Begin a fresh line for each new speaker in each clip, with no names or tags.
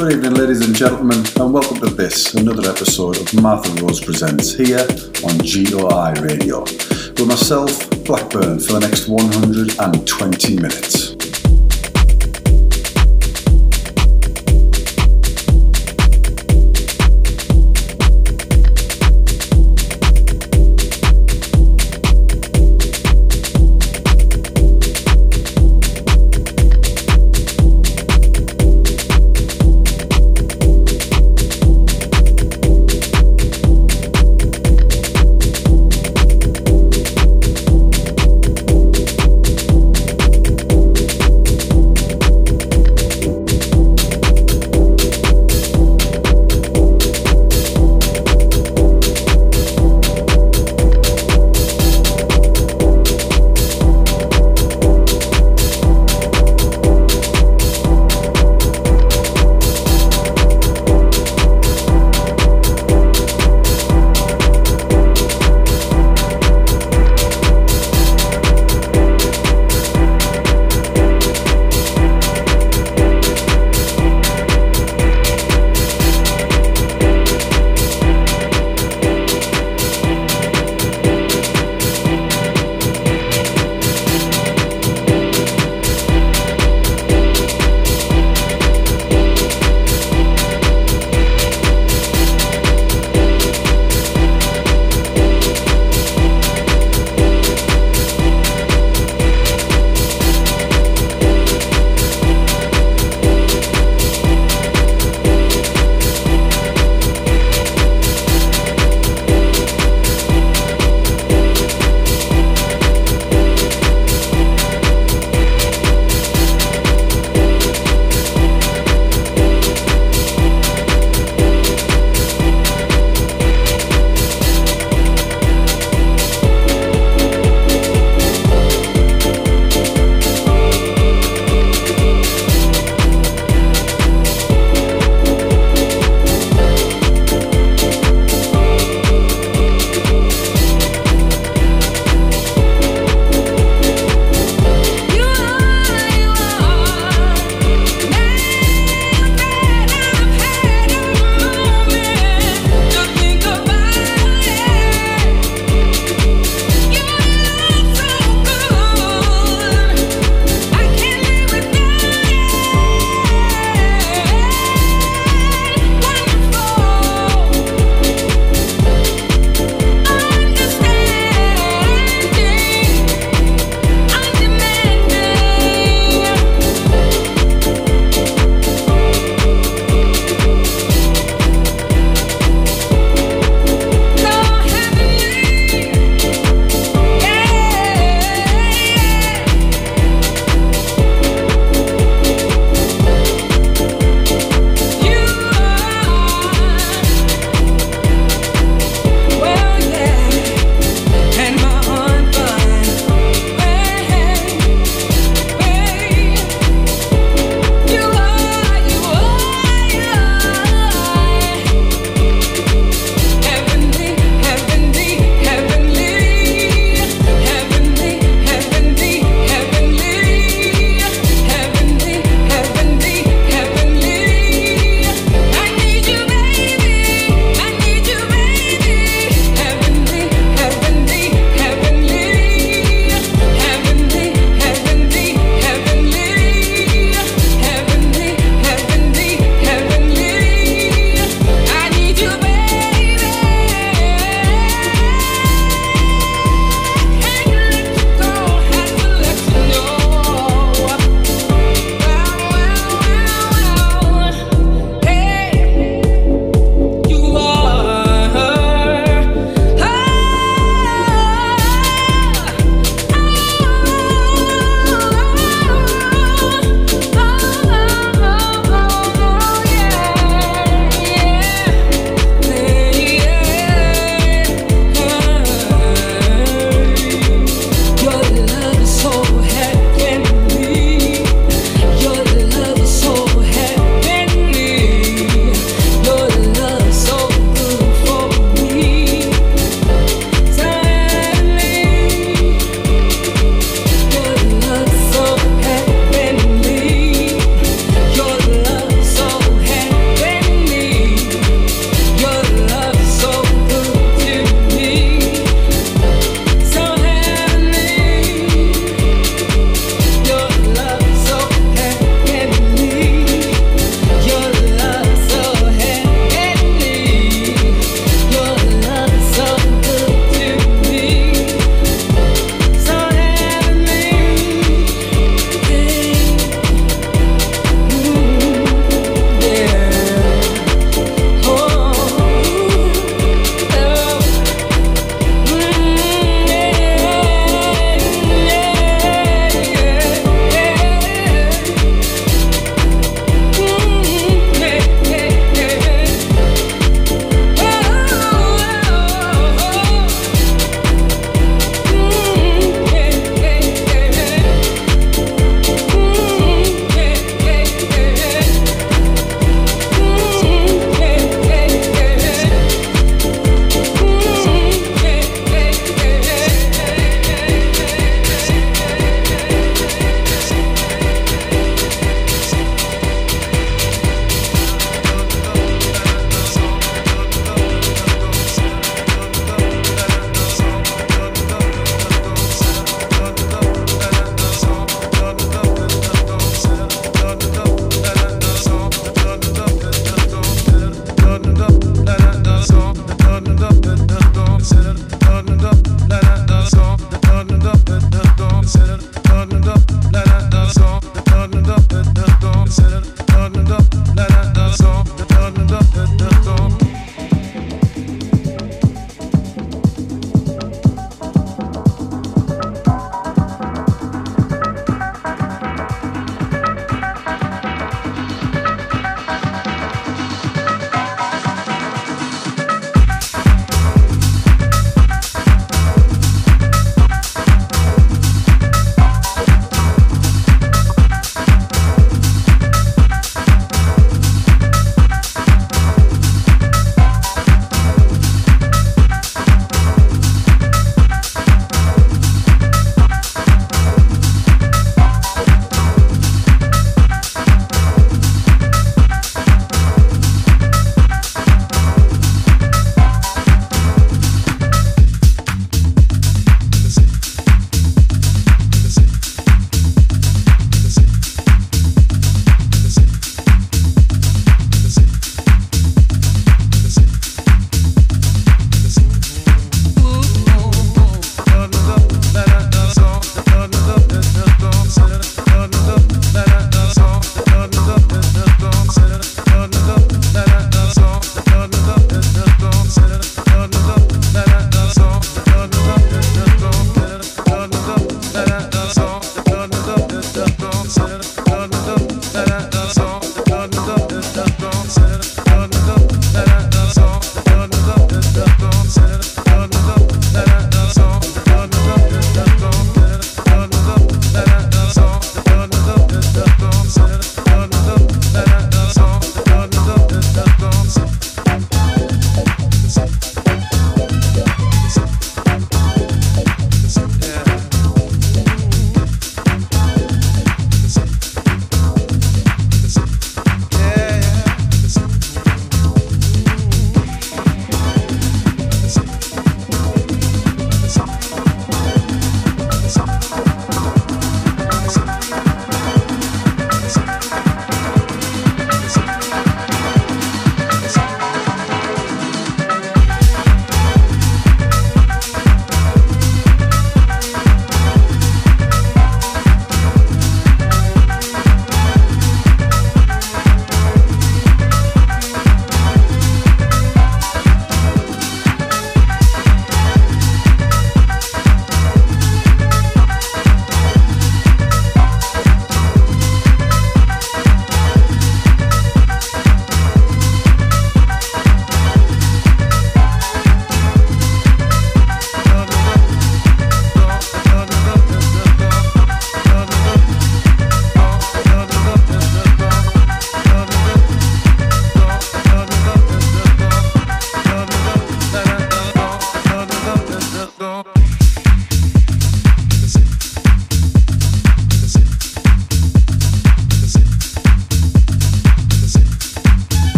Good evening, ladies and gentlemen, and welcome to this, another episode of Martha Rose Presents here on GOI Radio. With myself, Blackburn, for the next 120 minutes.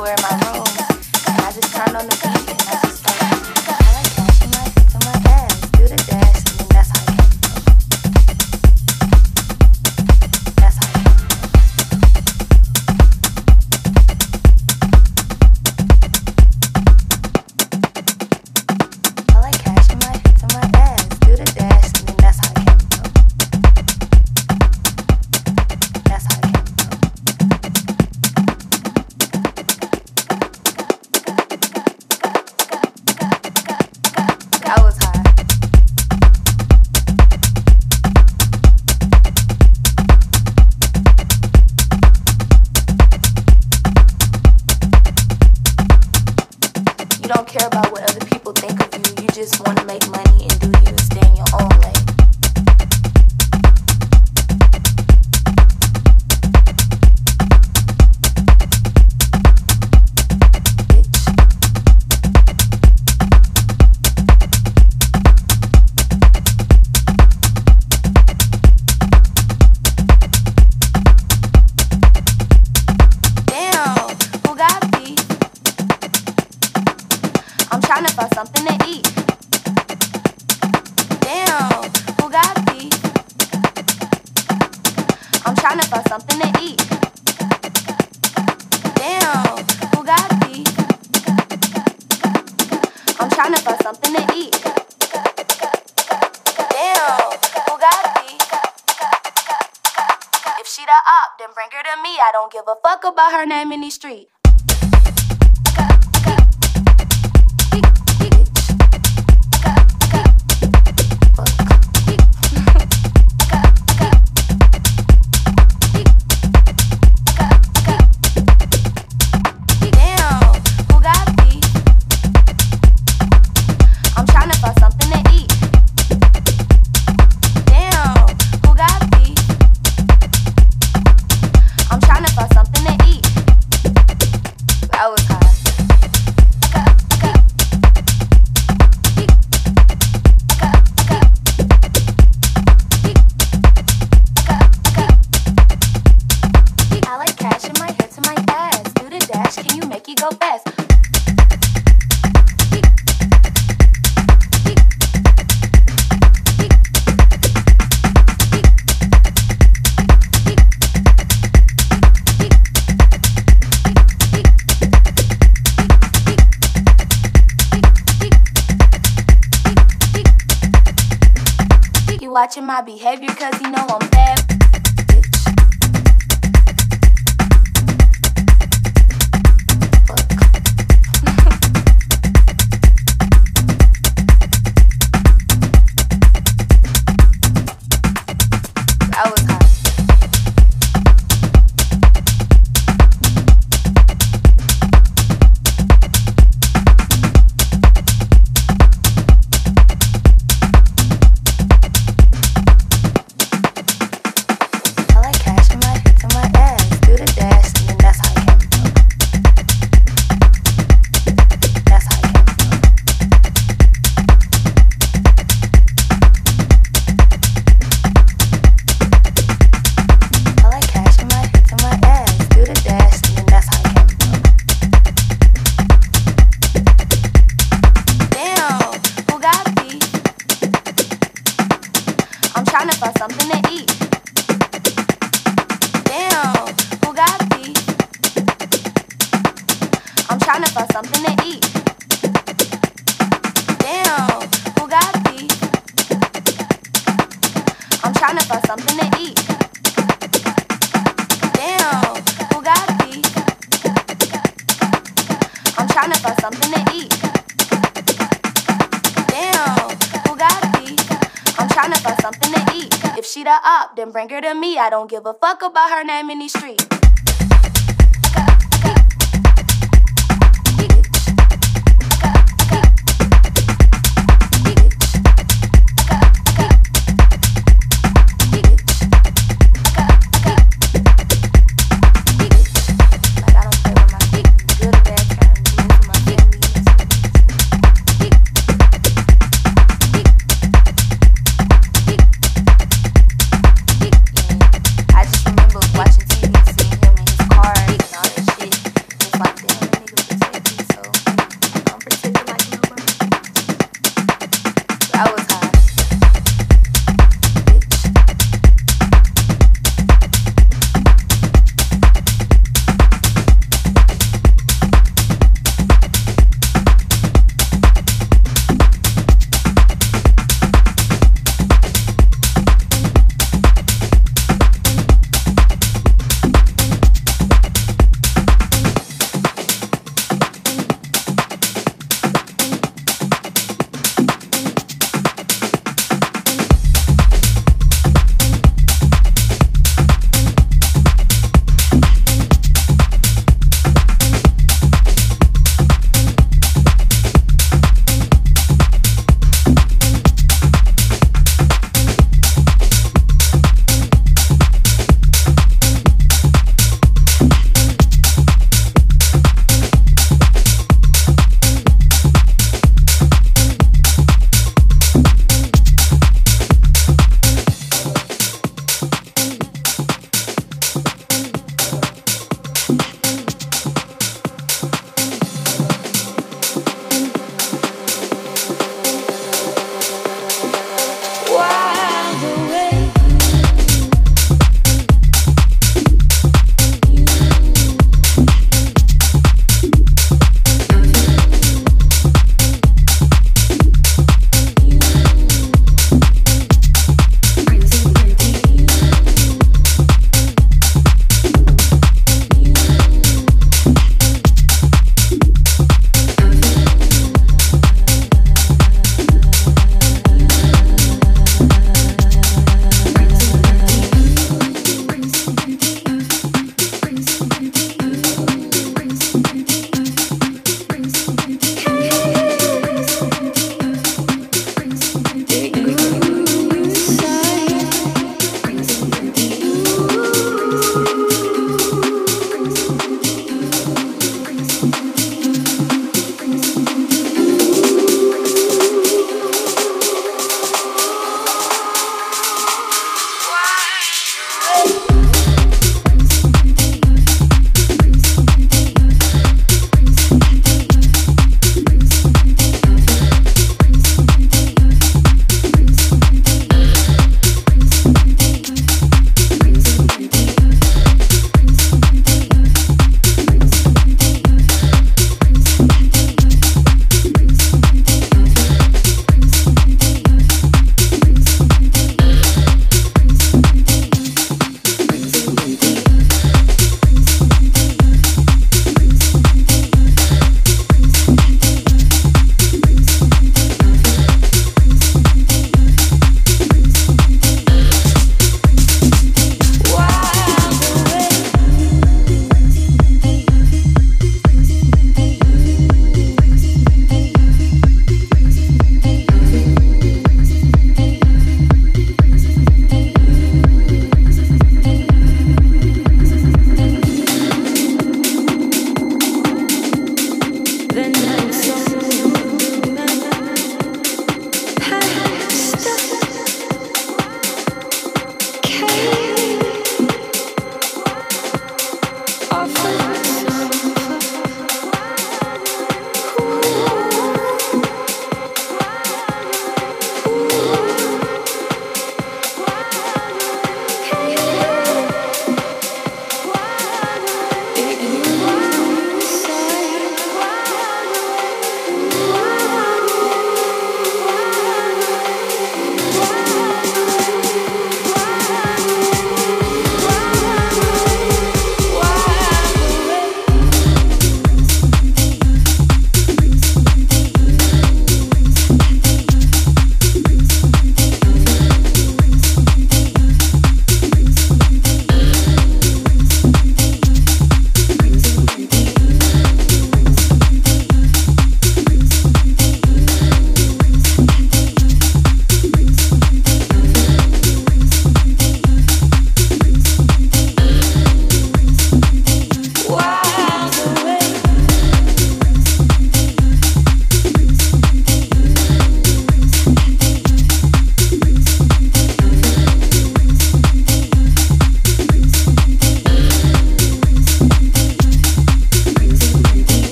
wear my robe. I just
turn on the beat. behavior I don't give a fuck about her name in these streets.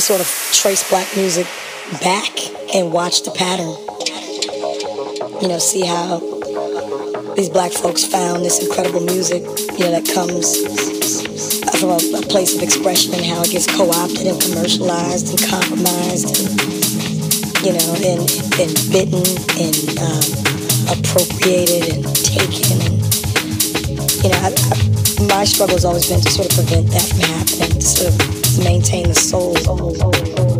Sort of trace black music back and watch the pattern. You know, see how these black folks found this incredible music, you know, that comes from a, a place of expression and how it gets co-opted and commercialized and compromised and, you know, and, and bitten and um, appropriated and taken. And, you know, I, I, my struggle has always been to sort of prevent that from happening, to sort of maintain the soul.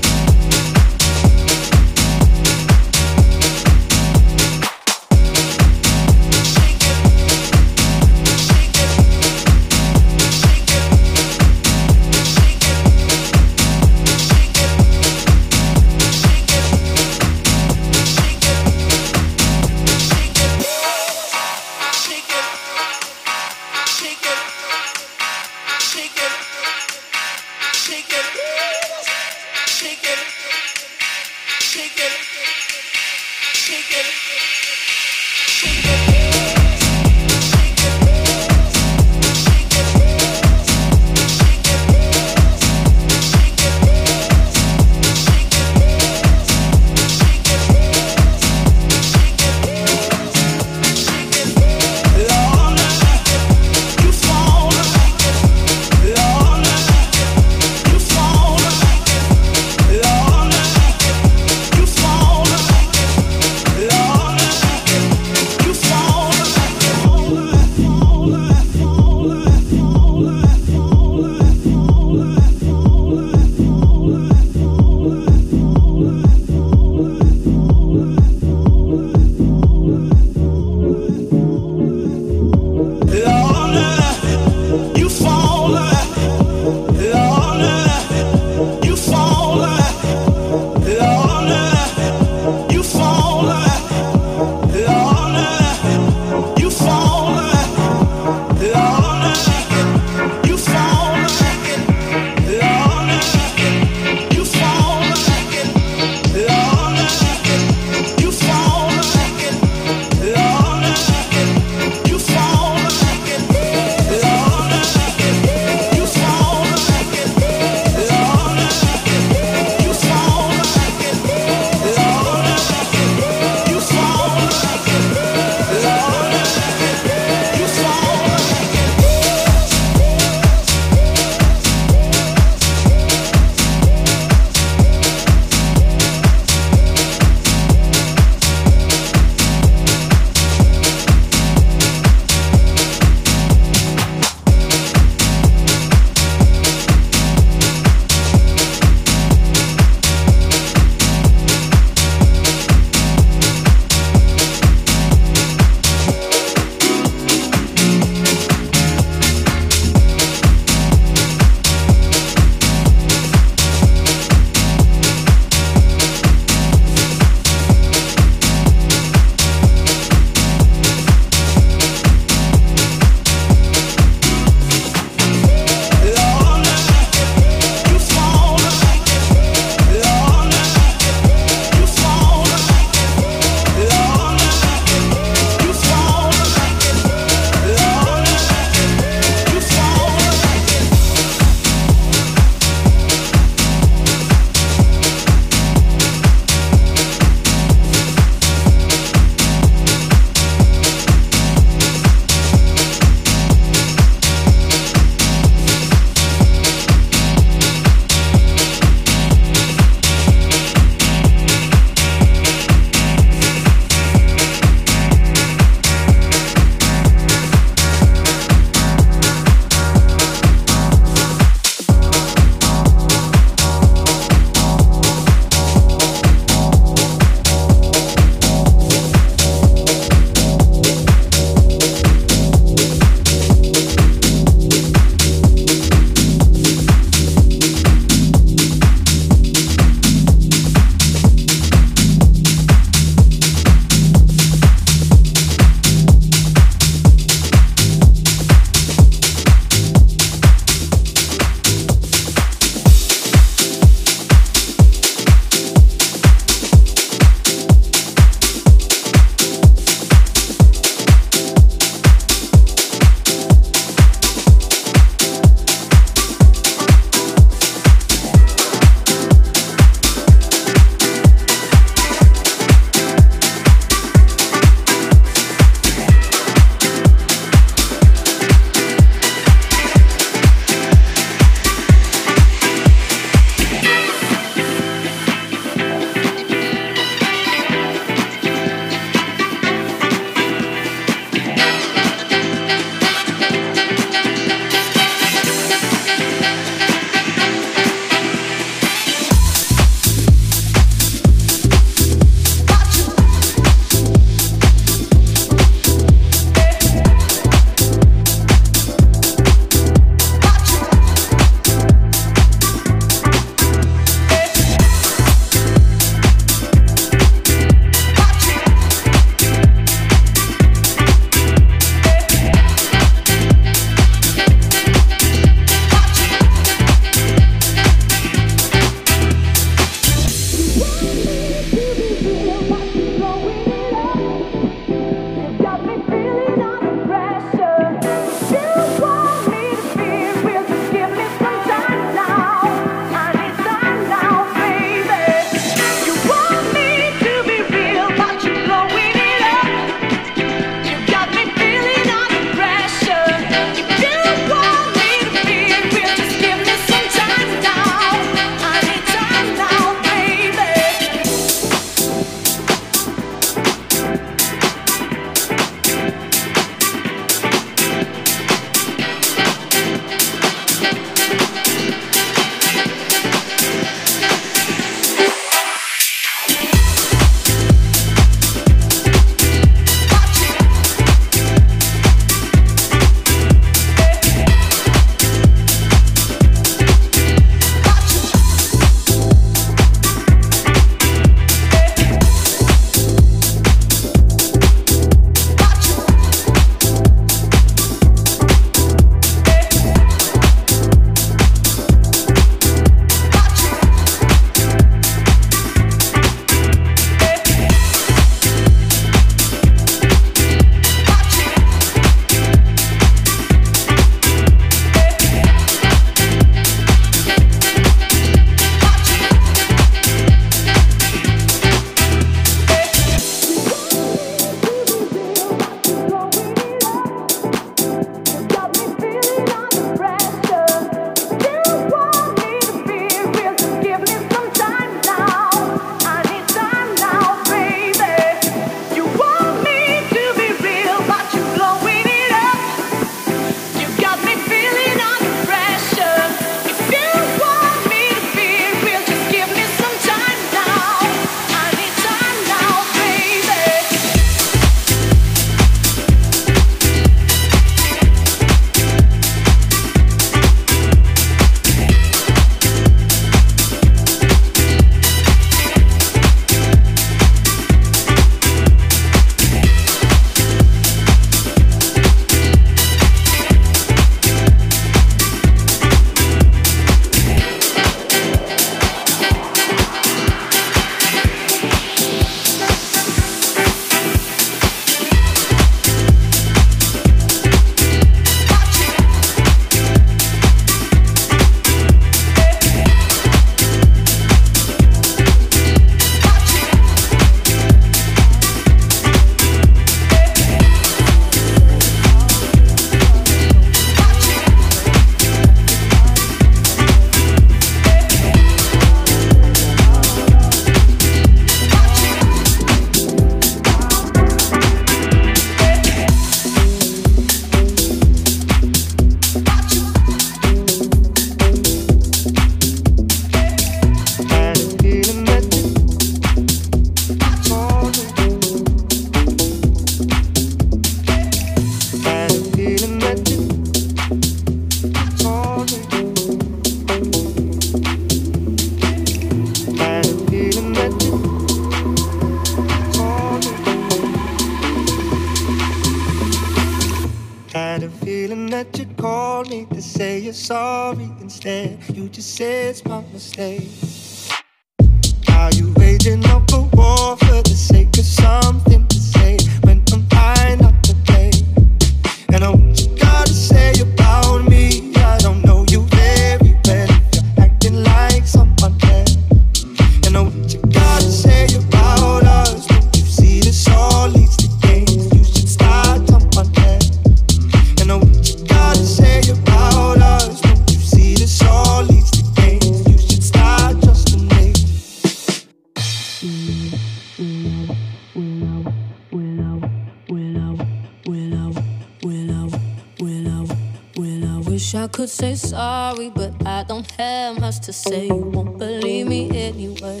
I could
say sorry,
but I don't have much to say. You won't believe me anyway.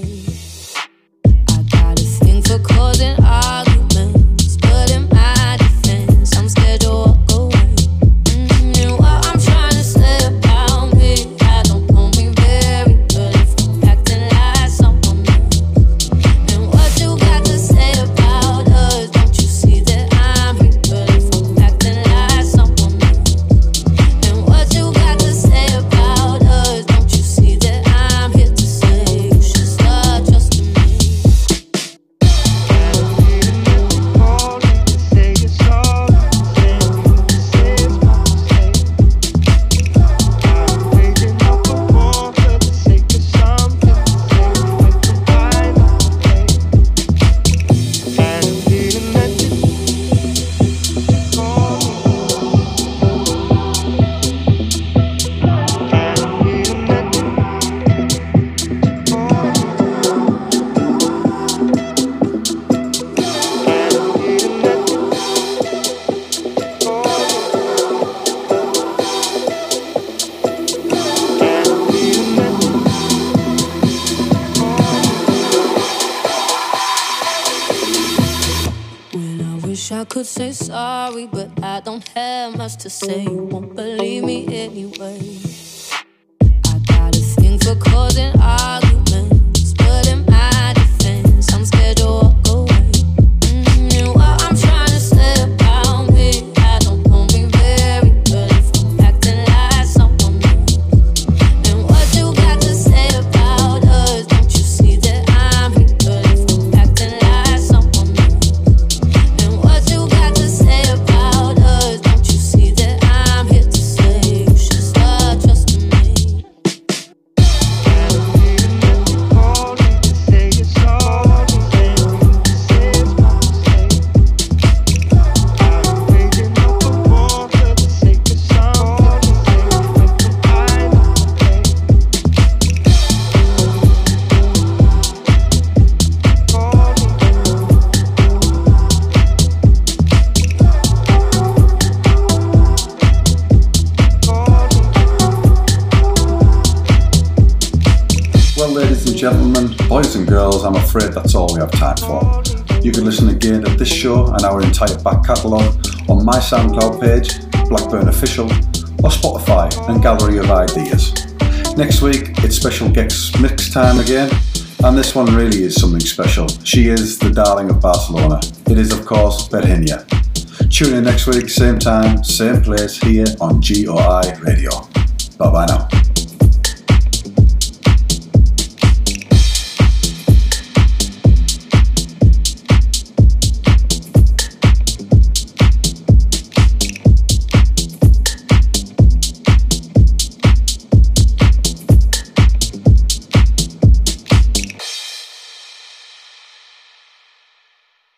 I got a thing for causing arguments, but in my defense, I'm
scheduled. Really is something special. She is the darling of Barcelona. It is, of course, Virginia. Tune in next week, same time, same place, here on GOI Radio. Bye bye now.